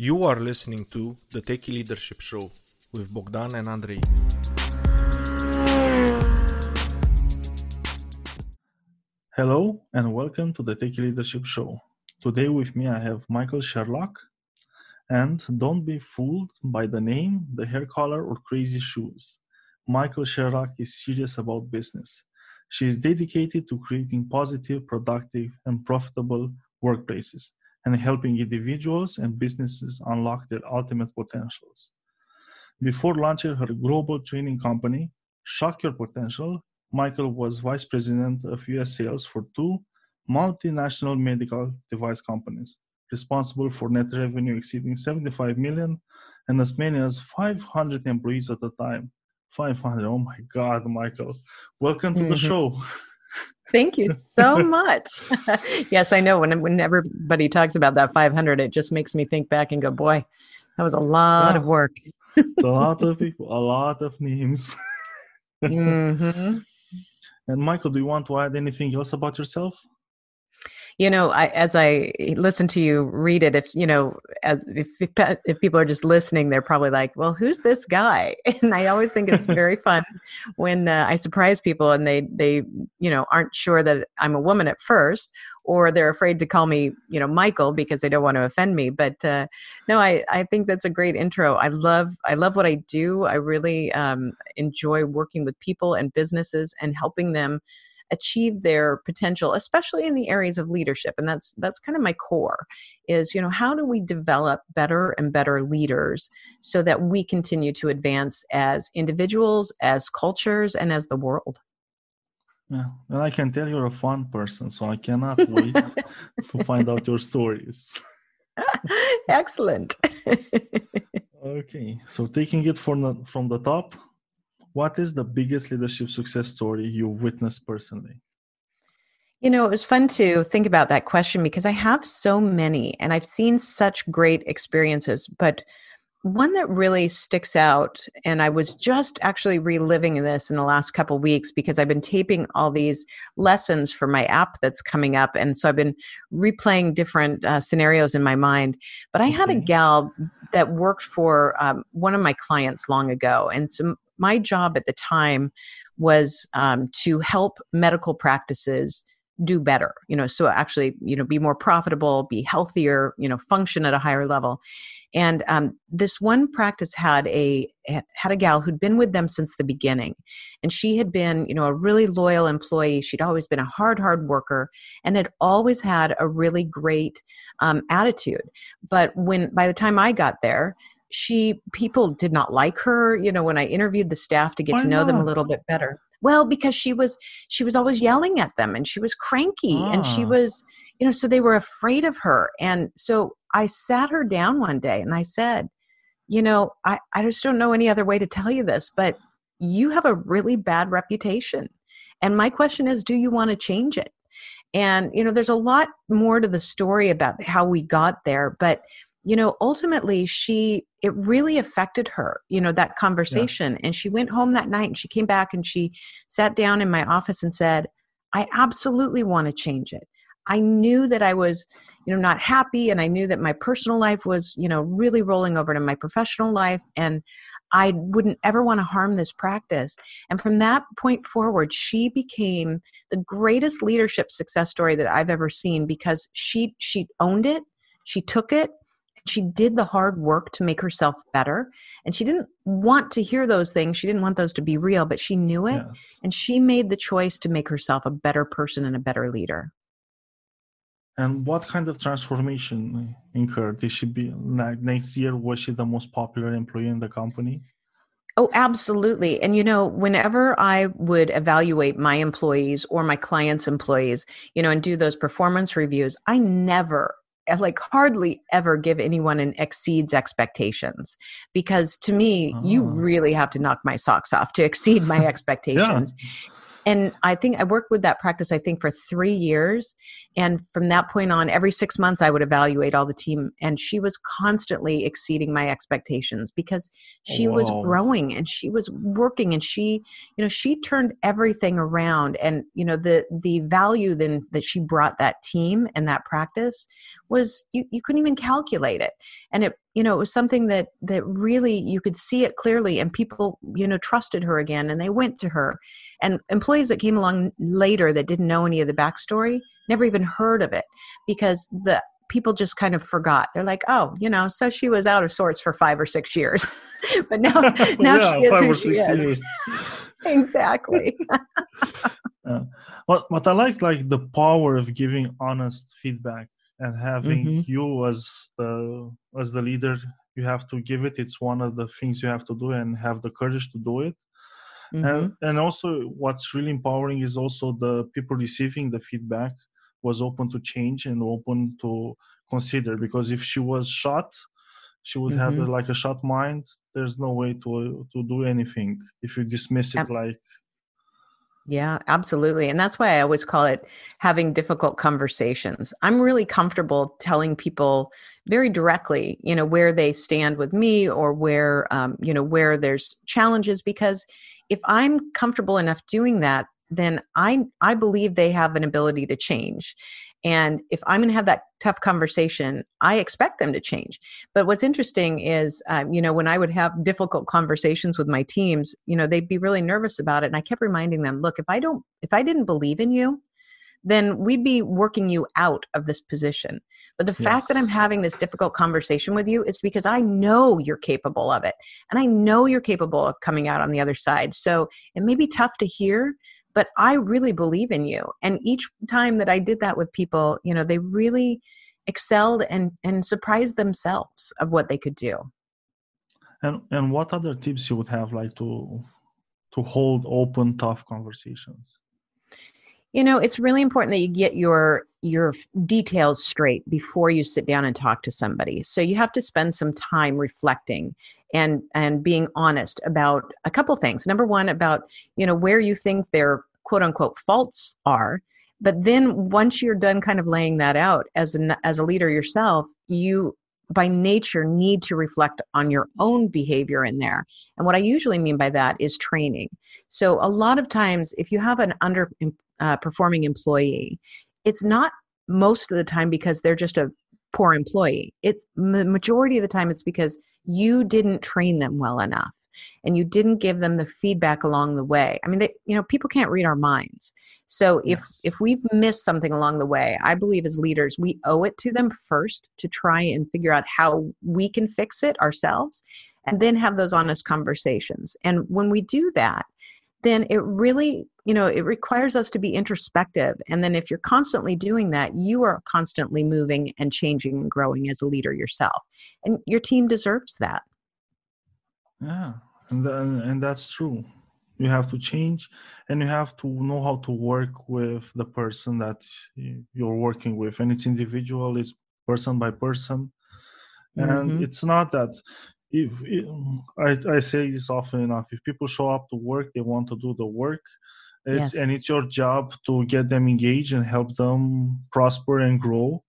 You are listening to the Techie Leadership Show with Bogdan and Andrei. Hello and welcome to the Techie Leadership Show. Today with me I have Michael Sherlock. And don't be fooled by the name, the hair color, or crazy shoes. Michael Sherlock is serious about business. She is dedicated to creating positive, productive, and profitable workplaces and helping individuals and businesses unlock their ultimate potentials. Before launching her global training company, Shock Your Potential, Michael was vice president of US sales for two multinational medical device companies, responsible for net revenue exceeding 75 million and as many as 500 employees at a time. 500. Oh my God, Michael. Welcome to mm-hmm. the show. Thank you so much. yes, I know. When, when everybody talks about that 500, it just makes me think back and go, boy, that was a lot yeah. of work. it's a lot of people, a lot of names. mm-hmm. And Michael, do you want to add anything else about yourself? You know I, as i listen to you read it if you know as if, if people are just listening they're probably like well who's this guy? And i always think it's very fun when uh, i surprise people and they they you know aren't sure that i'm a woman at first or they're afraid to call me you know michael because they don't want to offend me. But uh, no i i think that's a great intro. I love i love what i do. I really um, enjoy working with people and businesses and helping them achieve their potential especially in the areas of leadership and that's that's kind of my core is you know how do we develop better and better leaders so that we continue to advance as individuals as cultures and as the world yeah, and I can tell you're a fun person, so I cannot wait to find out your stories. Excellent. okay, so taking it from the, from the top, what is the biggest leadership success story you've witnessed personally? You know, it was fun to think about that question because I have so many and I've seen such great experiences. But one that really sticks out, and I was just actually reliving this in the last couple weeks because I've been taping all these lessons for my app that's coming up. And so I've been replaying different uh, scenarios in my mind. But I had a gal that worked for um, one of my clients long ago. And so my job at the time was um, to help medical practices do better you know so actually you know be more profitable be healthier you know function at a higher level. And um, this one practice had a had a gal who'd been with them since the beginning. And she had been you know a really loyal employee. She'd always been a hard hard worker and had always had a really great um, attitude. But when by the time i got there she people did not like her you know when i interviewed the staff to get Why to know not? them a little bit better well because she was she was always yelling at them and she was cranky and she ah. was you know so they were afraid of her and so i sat her down one day and i said you know i i just don't know any other way to tell you this but you have a really bad reputation and my question is do you want to change it and you know there's a lot more to the story about how we got there but you know ultimately she it really affected her you know that conversation yes. and she went home that night and she came back and she sat down in my office and said i absolutely want to change it i knew that i was you know not happy and i knew that my personal life was you know really rolling over to my professional life and i wouldn't ever want to harm this practice and from that point forward she became the greatest leadership success story that i've ever seen because she she owned it she took it she did the hard work to make herself better and she didn't want to hear those things she didn't want those to be real but she knew it yes. and she made the choice to make herself a better person and a better leader and what kind of transformation uh, in her did she be like next year was she the most popular employee in the company Oh, absolutely. And you know, whenever I would evaluate my employees or my clients' employees, you know, and do those performance reviews, I never like hardly ever give anyone an exceeds expectations because to me oh. you really have to knock my socks off to exceed my expectations yeah and i think i worked with that practice i think for three years. And from that point on every six months i would evaluate all the team and she was constantly exceeding my expectations because oh, she Whoa. was growing and she was working and she you know she turned everything around. And you know the the value then that she brought that team and that practice was you, you couldn't even calculate it. And it you know it was something that that really you could see it clearly and people you know trusted her again and they went to her. And employees that came along later that didn't know any of the backstory never even heard of it because the people just kind of forgot. They're like oh you know so she was out of sorts for five or six years. But now now yeah, she is who she is. years. exactly. Yeah. But but I like like the power of giving honest feedback and having Mhm. you as the as the leader. You have to give it. It's one of the things you have to do and have the courage to do it. Mhm. And and also what's really empowering is also the people receiving the feedback was open to change and open to consider because if she was shot she would have Mhm. a, like a shot mind there's no way to to do anything if you dismiss it Yep. like Yeah, absolutely. And that's why I always call it having difficult conversations. I'm really comfortable telling people very directly, you know, where they stand with me or where, um, you know, where there's challenges because if I'm comfortable enough doing that, then I I believe they have an ability to change. And if I'm going to have that tough conversation, I expect them to change. But what's interesting is, um, you know, when I would have difficult conversations with my teams, you know, they'd be really nervous about it. And I kept reminding them, look, if I don't, if I didn't believe in you, then we'd be working you out of this position. But the fact that I'm having this difficult conversation with you is because I know you're capable of it. And I know you're capable of coming out on the other side. So it may be tough to hear, but I really believe in you. And each time that I did that with people, you know, they really excelled and and surprised themselves of what they could do. and and what other tips you would have like to to hold open tough conversations You know, it's really important that you get your your details straight before you sit down and talk to somebody. So you have to spend some time reflecting and and being honest about a couple things. Number one about, you know, where you think their quote unquote faults are. But then once you're done kind of laying that out as an as a leader yourself, you by nature need to reflect on your own behavior in there. And what I usually mean by that is training. So a lot of times if you have an under uh, employee, it's not most of the time because they're just a poor employee. It's the majority of the time it's because you didn't train them well enough and you didn't give them the feedback along the way. I mean, they, you know, people can't read our minds. So if Yes. if we've missed something along the way, I believe as leaders we owe it to them first to try and figure out how we can fix it ourselves and then have those honest conversations. And when we do that, then it really you know it requires us to be introspective and then if you're constantly doing that you are constantly moving and changing and growing as a leader yourself and your team deserves that yeah and then, and that's true you have to change and you have to know how to work with the person that you're working with and it's individual it's person by person and Mhm. it's not that if I, I say this often enough if people show up to work they want to do the work it's, Yes. and it's your job to get them engaged and help them prosper and grow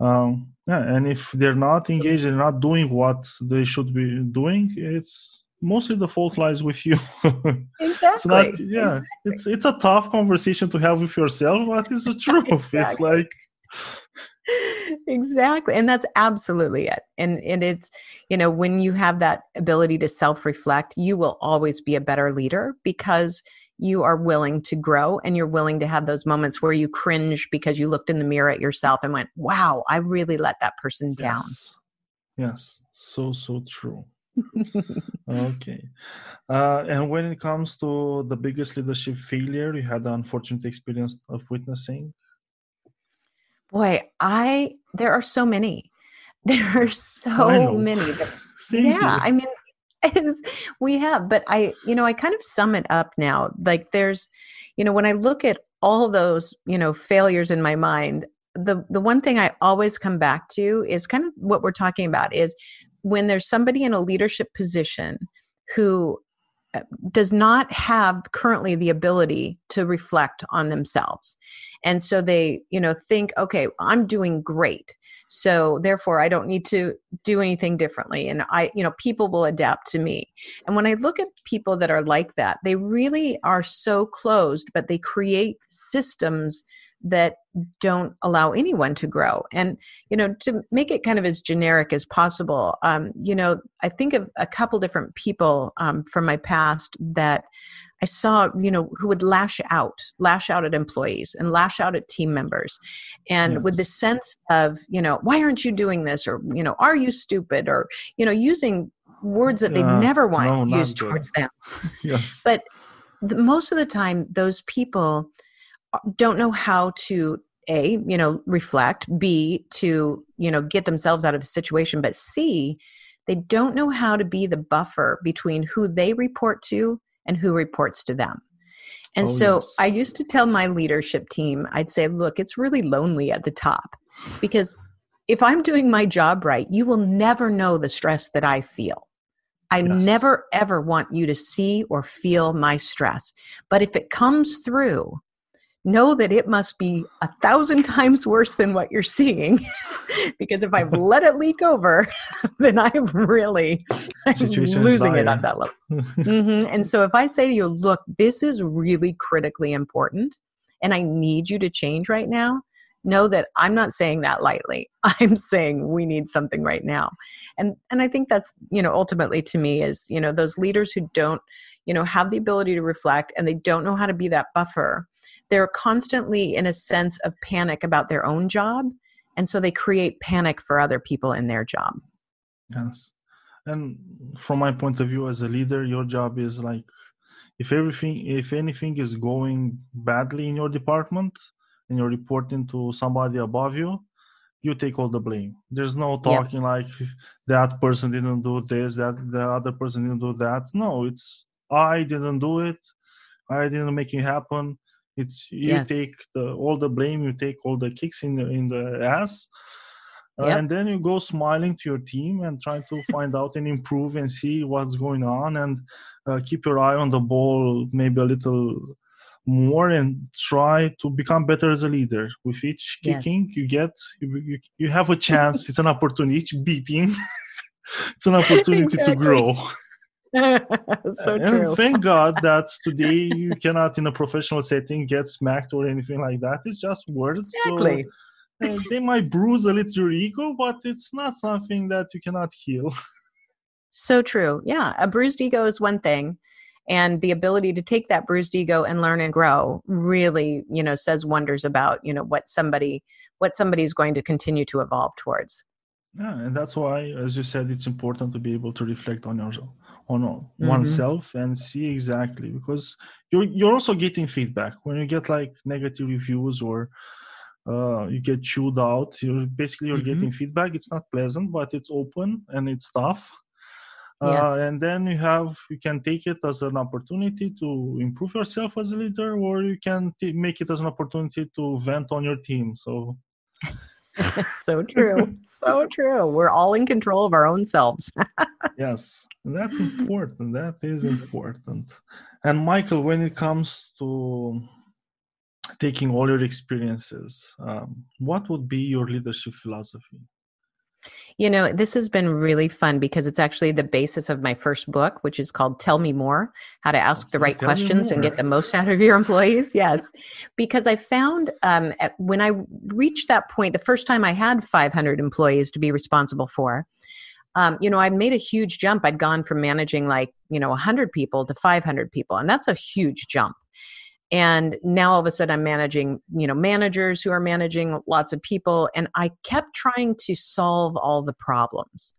um, yeah, and if they're not engaged they're not doing what they should be doing it's mostly the fault lies with you. It's exactly not yeah it's it's a tough conversation to have with yourself but it's the truth. Exactly. it's like exactly and that's absolutely it and and it's you know when you have that ability to self-reflect you will always be a better leader because you are willing to grow and you're willing to have those moments where you cringe because you looked in the mirror at yourself and went wow i really let that person down. Yes. Yes. So so true okay. Uh, and when it comes to the biggest leadership failure you had the unfortunate experience of witnessing? Boy i there are so many. There are so many. That yeah i mean we have but i you know i kind of sum it up now. Like there's you know when i look at all those you know failures in my mind the the one thing i always come back to is kind of what we're talking about is when there's somebody in a leadership position who uh, does not have currently the ability to reflect on themselves. And so they you know think okay i'm doing great. So therefore i don't need to do anything differently. And i you know people will adapt to me. And when i look at people that are like that they really are so closed but they create systems that don't allow anyone to grow. And you know to make it kind of as generic as possible um, you know i think of a couple different people um, from my past that i saw you know who would lash out lash out at employees and lash out at team members. And yes. with the sense of you know why aren't you doing this? or you know are you stupid? or you know using words that they uh, never want no, to use towards them. Yes. But the, most of the time those people don't know how to a you know reflect b to you know get themselves out of a situation but c they don't know how to be the buffer between who they report to and who reports to them and oh, so yes. i used to tell my leadership team i'd say look it's really lonely at the top because if i'm doing my job right you will never know the stress that i feel I yes. never ever want you to see or feel my stress. But if it comes through, know that it must be a thousand times worse than what you're seeing. Because if i've let it leak over then i'm really I'm losing it at that level. Mm-hmm. and so if i say to you look this is really critically important and i need you to change right now know that i'm not saying that lightly. I'm saying we need something right now. And and i think that's you know ultimately to me is you know those leaders who don't you know have the ability to reflect and they don't know how to be that buffer they're constantly in a sense of panic about their own job and so they create panic for other people in their job. Yes. And from my point of view as a leader your job is like if everything if anything is going badly in your department and you're reporting to somebody above you you take all the blame. There's no talking yeah. like that person didn't do this that the other person didn't do that. No it's i didn't do it. I didn't make it happen it's you yes. take the all the blame, you take all the kicks in the in the ass, uh, yep. and then you go smiling to your team and try to find out and improve and see what's going on and uh, keep your eye on the ball maybe a little more and try to become better as a leader. With each kicking yes. you get, you, you, you have a chance. it's an opportunity. Each beating, it's an opportunity exactly. to grow. so and true. thank God that today you cannot, in a professional setting, get smacked or anything like that. It's just words. Exactly. So, uh, they might bruise a little your ego, but it's not something that you cannot heal. So true. Yeah, a bruised ego is one thing, and the ability to take that bruised ego and learn and grow really, you know, says wonders about you know what somebody what somebody is going to continue to evolve towards. Yeah, and that's why, as you said, it's important to be able to reflect on yourself on mm-hmm. oneself and see exactly because you're you're also getting feedback when you get like negative reviews or uh, you get chewed out you're basically you're mm-hmm. getting feedback it's not pleasant but it's open and it's tough uh, yes. and then you have you can take it as an opportunity to improve yourself as a leader or you can t- make it as an opportunity to vent on your team so so true so true. We're all in control of our own selves. Yes that's important that is important. And michael when it comes to taking all your experiences um, what would be your leadership philosophy you know, this has been really fun because it's actually the basis of my first book, which is called Tell Me More How to Ask the Right Tell Questions and Get the Most Out of Your Employees. Yes. Because I found um, when I reached that point, the first time I had 500 employees to be responsible for, um, you know, I made a huge jump. I'd gone from managing like, you know, 100 people to 500 people, and that's a huge jump and now all of a sudden i'm managing you know managers who are managing lots of people and i kept trying to solve all the problems.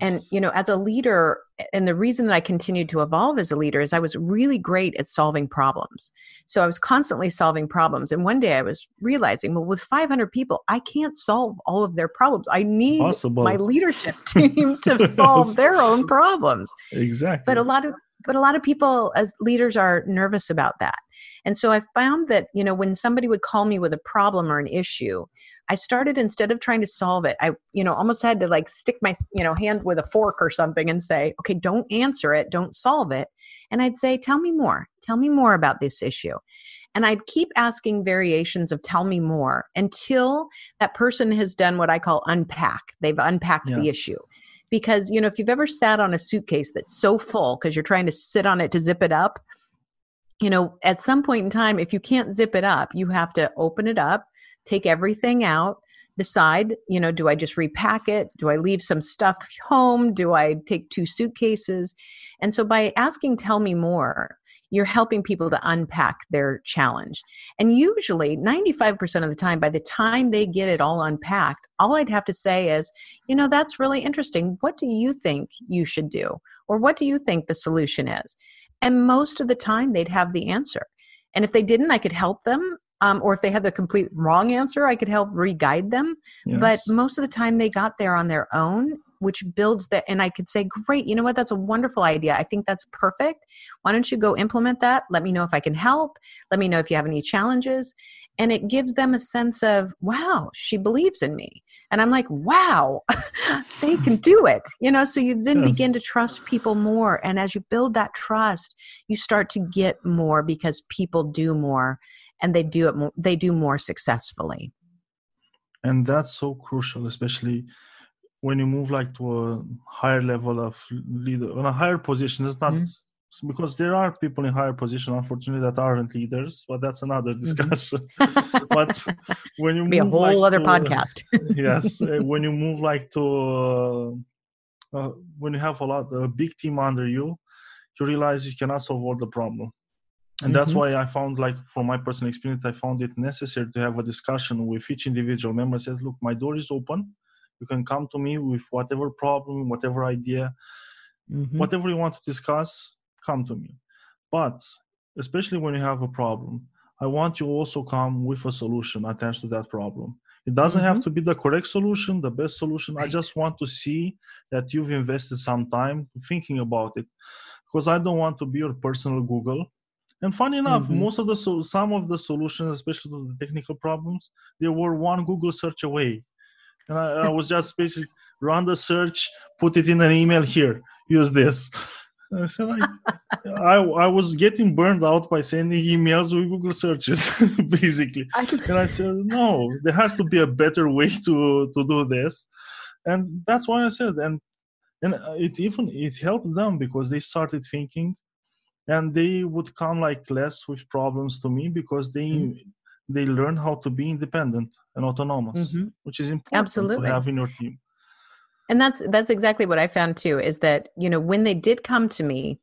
And you know as a leader and the reason that i continued to evolve as a leader is i was really great at solving problems. So i was constantly solving problems and one day i was realizing well with 500 people i can't solve all of their problems. I need Possible. my leadership team to solve their own problems. Exactly but a lot of but a lot of people as leaders are nervous about that and so I found that, you know, when somebody would call me with a problem or an issue, I started instead of trying to solve it, I, you know, almost had to like stick my, you know, hand with a fork or something and say, okay, don't answer it, don't solve it. And I'd say, tell me more, tell me more about this issue. And I'd keep asking variations of tell me more until that person has done what I call unpack. They've unpacked yes. the issue because you know if you've ever sat on a suitcase that's so full because you're trying to sit on it to zip it up you know, at some point in time, if you can't zip it up, you have to open it up, take everything out, decide, you know, do I just repack it? Do I leave some stuff home? Do I take two suitcases? And so by asking, tell me more, you're helping people to unpack their challenge. And usually, 95% of the time, by the time they get it all unpacked, all I'd have to say is, you know, that's really interesting. What do you think you should do? Or what do you think the solution is? And most of the time, they'd have the answer. And if they didn't, I could help them. Um, or if they had the complete wrong answer, I could help re guide them. Yes. But most of the time, they got there on their own, which builds that. And I could say, Great, you know what? That's a wonderful idea. I think that's perfect. Why don't you go implement that? Let me know if I can help. Let me know if you have any challenges. And it gives them a sense of, Wow, she believes in me and i'm like wow they can do it you know so you then yes. begin to trust people more and as you build that trust you start to get more because people do more and they do it more they do more successfully and that's so crucial especially when you move like to a higher level of leader on a higher position it's not mm-hmm because there are people in higher position unfortunately that aren't leaders but that's another mm-hmm. discussion mm-hmm. but when you move, be a whole like other to, podcast yes uh, when you move like to uh, uh, when you have a lot a big team under you you realize you cannot solve all the problem and mm-hmm. that's why i found like from my personal experience i found it necessary to have a discussion with each individual member said look my door is open you can come to me with whatever problem whatever idea mm-hmm. whatever you want to discuss come to me. But especially when you have a problem, I want you also come with a solution attached to that problem. It doesn't mm-hmm. have to be the correct solution, the best solution. I just want to see that you've invested some time thinking about it, because I don't want to be your personal Google. And funny enough, mm-hmm. most of the so, some of the solutions, especially the technical problems, they were one Google search away. And I, I was just basically run the search, put it in an email here, use this. I said like, I I was getting burned out by sending emails with Google searches, basically. and I said, no, there has to be a better way to to do this, and that's why I said, and and it even it helped them because they started thinking, and they would come like less with problems to me because they. Mm-hmm. They learn how to be independent and autonomous, mm-hmm. which is important Absolutely. to have in your team and that's that's exactly what i found too is that you know when they did come to me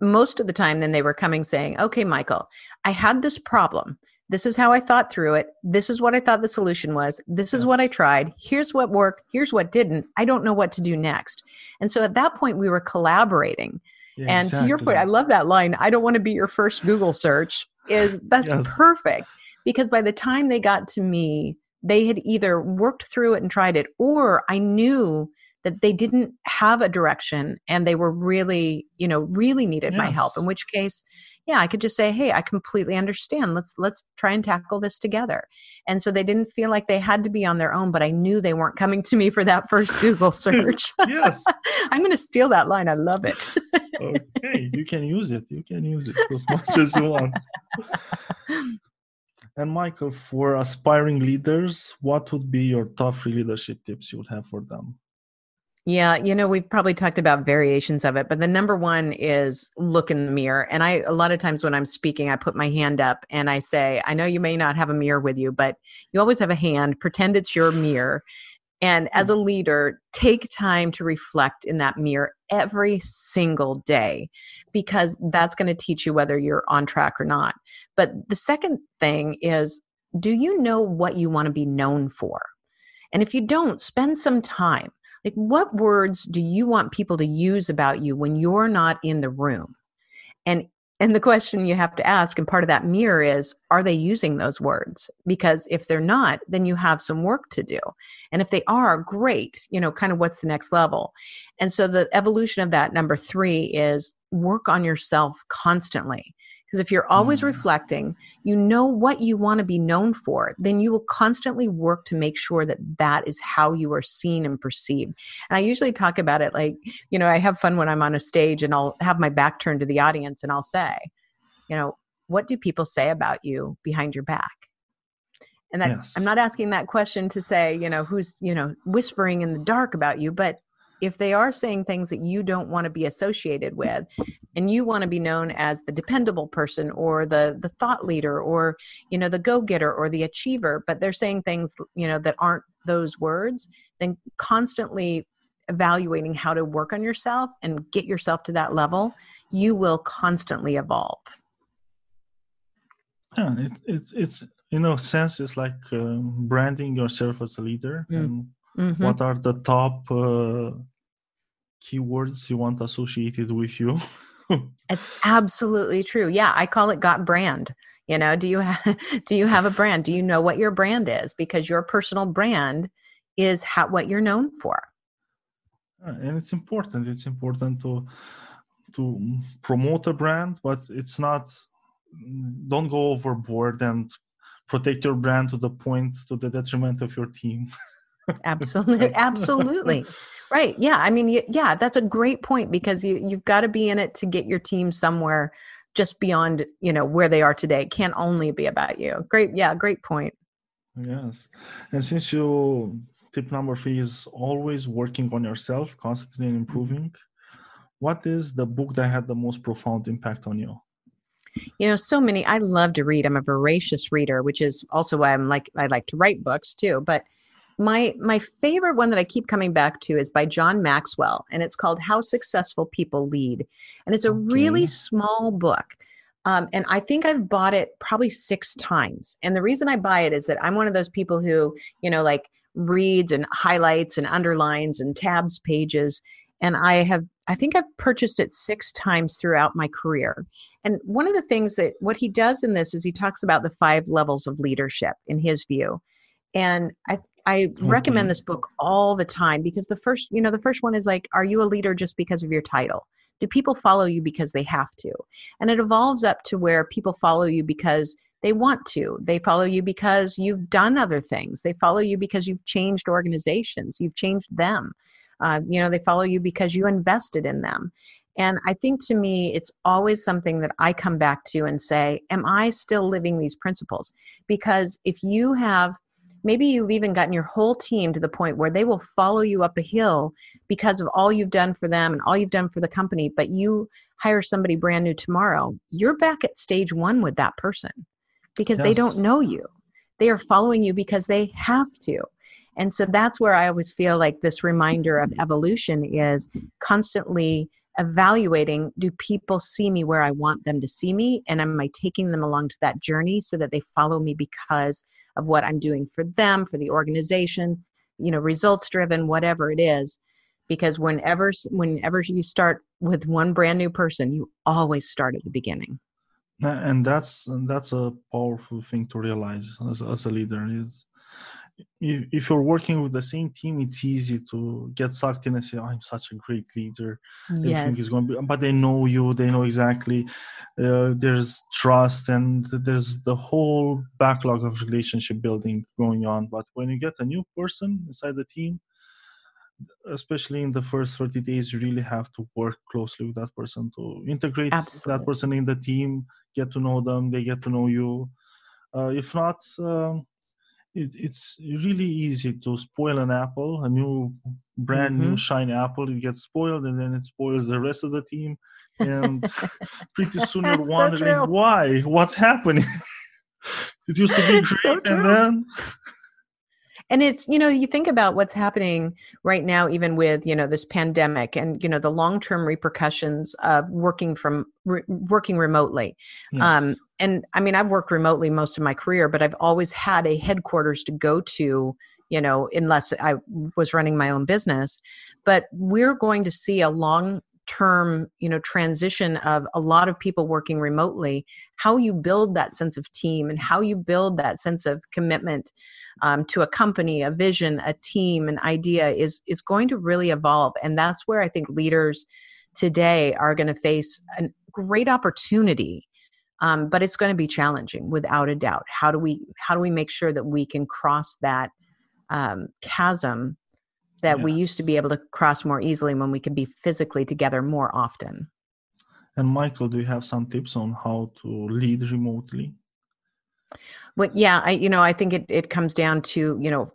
most of the time then they were coming saying okay michael i had this problem this is how i thought through it this is what i thought the solution was this is yes. what i tried here's what worked here's what didn't i don't know what to do next and so at that point we were collaborating yeah, and exactly. to your point i love that line i don't want to be your first google search is that's yes. perfect because by the time they got to me they had either worked through it and tried it, or I knew that they didn't have a direction and they were really, you know, really needed yes. my help. In which case, yeah, I could just say, "Hey, I completely understand. Let's let's try and tackle this together." And so they didn't feel like they had to be on their own, but I knew they weren't coming to me for that first Google search. yes. I'm going to steal that line. I love it. okay, you can use it. You can use it as much as you want. And Michael, for aspiring leaders, what would be your top three leadership tips you would have for them? Yeah, you know, we've probably talked about variations of it, but the number one is look in the mirror. And I, a lot of times when I'm speaking, I put my hand up and I say, I know you may not have a mirror with you, but you always have a hand. Pretend it's your mirror and as hmm. a leader, take time to reflect in that mirror every single day because that's going to teach you whether you're on track or not. But the second thing is do you know what you want to be known for? And if you don't, spend some time. Like, what words do you want people to use about you when you're not in the room? And and the question you have to ask, and part of that mirror is, are they using those words? Because if they're not, then you have some work to do. And if they are, great, you know, kind of what's the next level? And so the evolution of that number three is work on yourself constantly. Because if you're always mm. reflecting, you know what you want to be known for, then you will constantly work to make sure that that is how you are seen and perceived. And I usually talk about it like, you know, I have fun when I'm on a stage and I'll have my back turned to the audience and I'll say, you know, what do people say about you behind your back? And that yes. I'm not asking that question to say, you know, who's, you know, whispering in the dark about you, but if they are saying things that you don't want to be associated with and you want to be known as the dependable person or the the thought leader or you know the go-getter or the achiever but they're saying things you know that aren't those words then constantly evaluating how to work on yourself and get yourself to that level you will constantly evolve yeah it, it, it's in a sense it's like uh, branding yourself as a leader mm. and mm-hmm. what are the top uh, keywords you want associated with you? It's absolutely true. Yeah i call it got brand. You know do you have do you have a brand? Do you know what your brand is? Because your personal brand is how, what you're known for. And it's important. It's important to to promote a brand but it's not don't go overboard and protect your brand to the point to the detriment of your team absolutely absolutely. Right yeah i mean yeah that's a great point because you you've got to be in it to get your team somewhere just beyond you know where they are today. It can't only be about you. Great yeah great point. Yes and since you tip number three is always working on yourself constantly improving what is the book that had the most profound impact on you? You know so many i love to read. I'm a voracious reader which is also why i'm like i like to write books too but my my favorite one that i keep coming back to is by john maxwell and it's called how successful people lead. And it's a okay. really small book um, and i think i've bought it probably six times. And the reason i buy it is that i'm one of those people who you know like reads and highlights and underlines and tabs pages and i have i think i've purchased it six times throughout my career. And one of the things that what he does in this is he talks about the five levels of leadership in his view. And i I mm-hmm. recommend this book all the time because the first, you know, the first one is like, are you a leader just because of your title? Do people follow you because they have to? And it evolves up to where people follow you because they want to. They follow you because you've done other things. They follow you because you've changed organizations, you've changed them. Uh, you know, they follow you because you invested in them. And I think to me, it's always something that I come back to and say, Am I still living these principles? Because if you have maybe you've even gotten your whole team to the point where they will follow you up a hill because of all you've done for them and all you've done for the company but you hire somebody brand new tomorrow you're back at stage one with that person because yes. they don't know you. They are following you because they have to. And so that's where i always feel like this reminder of evolution is constantly evaluating do people see me where i want them to see me? And am i taking them along to that journey so that they follow me because of what I'm doing for them, for the organization, you know, results driven, whatever it is. Because whenever whenever you start with one brand new person, you always start at the beginning. And that's that's a powerful thing to realize as, as a leader is if, if you're working with the same team, it's easy to get sucked in and say, oh, "I'm such a great leader. Yes. Everything is going to be." But they know you. They know exactly. Uh, there's trust, and there's the whole backlog of relationship building going on. But when you get a new person inside the team, especially in the first 30 days, you really have to work closely with that person to integrate Absolutely. that person in the team, get to know them, they get to know you. Uh, if not. Um, it, it's really easy to spoil an apple, a new, brand mm-hmm. new shiny apple. It gets spoiled, and then it spoils the rest of the team. And pretty soon you're wondering so why, what's happening. it used to be great, so and then and it's you know you think about what's happening right now even with you know this pandemic and you know the long-term repercussions of working from re- working remotely um, yes. um, and i mean i've worked remotely most of my career but i've always had a headquarters to go to you know unless i was running my own business but we're going to see a long term you know transition of a lot of people working remotely how you build that sense of team and how you build that sense of commitment um, to a company a vision a team an idea is is going to really evolve. And that's where i think leaders today are going to face a great opportunity um, but it's going to be challenging without a doubt. How do we how do we make sure that we can cross that um, chasm that we used to be able to cross more easily when we could be physically together more often. And Michael, do you have some tips on how to lead remotely? Well, yeah, I you know I think it it comes down to you know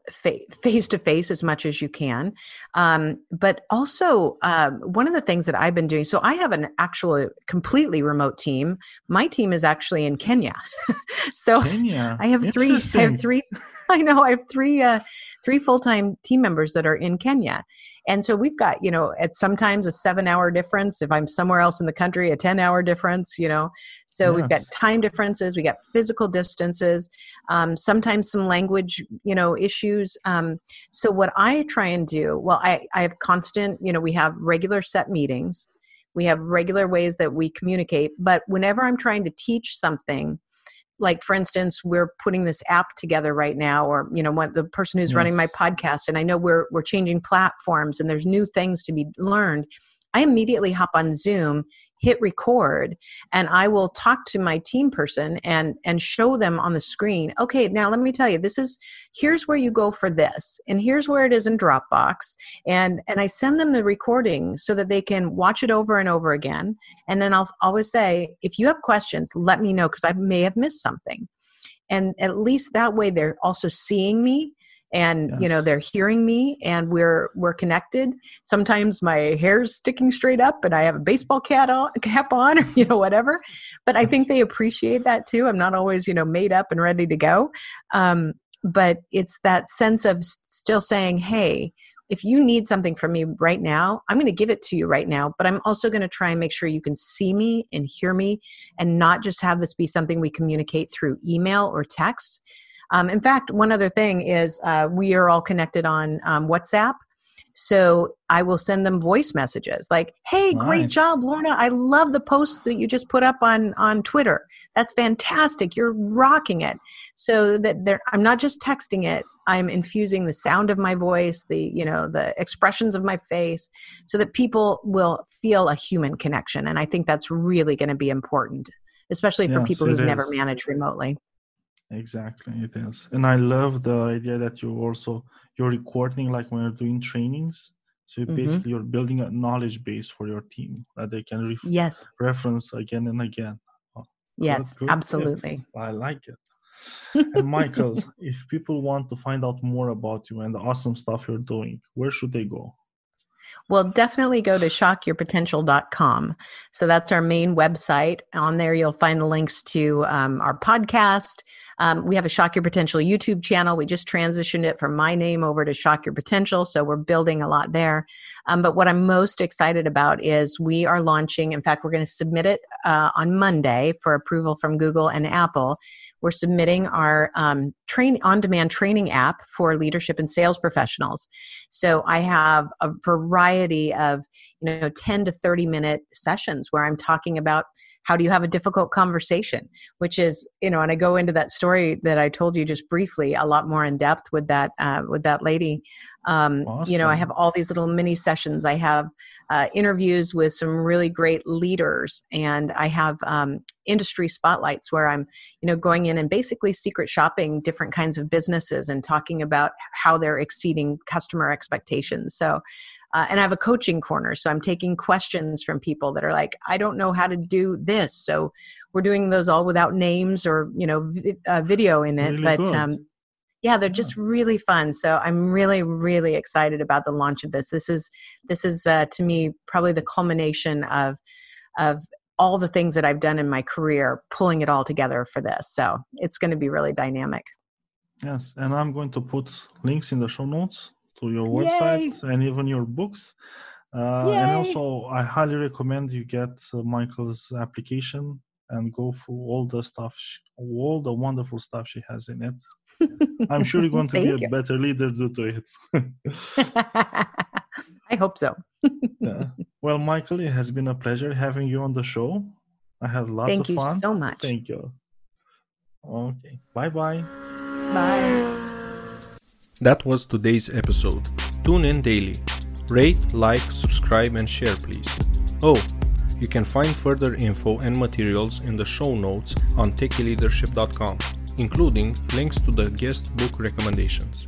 face to face as much as you can, um, but also um, one of the things that I've been doing. So I have an actual completely remote team. My team is actually in Kenya, so Kenya. I have three. I have three. I know I have three uh, three full time team members that are in Kenya, and so we've got you know at sometimes a seven hour difference. If I'm somewhere else in the country, a ten hour difference. You know, so we've got time differences. We got physical distances. Um, sometimes some language you know issues. Um, so what I try and do, well, I I have constant. You know, we have regular set meetings. We have regular ways that we communicate. But whenever I'm trying to teach something like for instance we're putting this app together right now or you know what the person who's running my podcast and i know we're we're changing platforms and there's new things to be learned i immediately hop on zoom hit record and i will talk to my team person and and show them on the screen okay now let me tell you this is here's where you go for this and here's where it is in dropbox and and i send them the recording so that they can watch it over and over again and then I'll always say, if you have questions, let me know because I may have missed something. And at least that way they're also seeing me and you know they're hearing me and we're we're connected. Sometimes my hair's sticking straight up and i have a baseball cap on, cap on or you know whatever. But i think they appreciate that too. I'm not always you know made up and ready to go. Um, but it's that sense of still saying hey if you need something from me right now, I'm going to give it to you right now, but I'm also going to try and make sure you can see me and hear me and not just have this be something we communicate through email or text. Um, in fact, one other thing is uh, we are all connected on um, WhatsApp. So I will send them voice messages like, "Hey, great job, Lorna! I love the posts that you just put up on on Twitter. That's fantastic. You're rocking it." So that I'm not just texting it. I'm infusing the sound of my voice, the you know the expressions of my face, so that people will feel a human connection. And I think that's really going to be important, especially for Yes, people who've never managed remotely. Exactly, it is. And I love the idea that you also you're recording like when you're doing trainings. So you Mhm. basically you're building a knowledge base for your team that they can ref- Yes, reference again and again. yes, good tip. absolutely. I like it. And Michael, if people want to find out more about you and the awesome stuff you're doing, where should they go? Well, definitely go to shockyourpotential.com. So that's our main website. On there, you'll find the links to um, our podcast. Um, we have a Shock Your Potential YouTube channel. We just transitioned it from my name over to Shock Your Potential. So we're building a lot there. Um, but what I'm most excited about is we are launching, in fact, we're going to submit it uh, on Monday for approval from Google and Apple. We're submitting our um, train on demand training app for leadership and sales professionals. So I have a variety of, you know, 10 to 30 minute sessions where I'm talking about how do you have a difficult conversation, which is, you know, and I go into that story that I told you just briefly a lot more in depth with that, uh, with that lady. Um, You know, I have all these little mini sessions. I have uh, interviews with some really great leaders and I have um, industry spotlights where I'm, you know, going in and basically secret shopping different kinds of businesses and talking about how they're exceeding customer expectations. So, uh, and I have a coaching corner. So I'm taking questions from people that are like, I don't know how to do this. So we're doing those all without names or, you know, vi- uh, video in it. Really but good. um, yeah, they're just really fun. So I'm really, really excited about the launch of this. This is, this is uh, to me probably the culmination of, of all the things that I've done in my career, pulling it all together for this. So it's going to be really dynamic. Yes, and I'm going to put links in the show notes to your Yay! website and even your books. Uh, and also, I highly recommend you get uh, Michael's application and go through all the stuff, sh- all the wonderful stuff she has in it. I'm sure you're going to be Thank a you. better leader due to it. I hope so. yeah. Well, Michael, it has been a pleasure having you on the show. I had lots Thank of you so much. Thank you. Okay. Bye bye. Bye. That was today's episode. Tune in daily. Rate, like, subscribe, and share, please. Oh, you can find further info and materials in the show notes on techyleadership.com, including links to the guest book recommendations.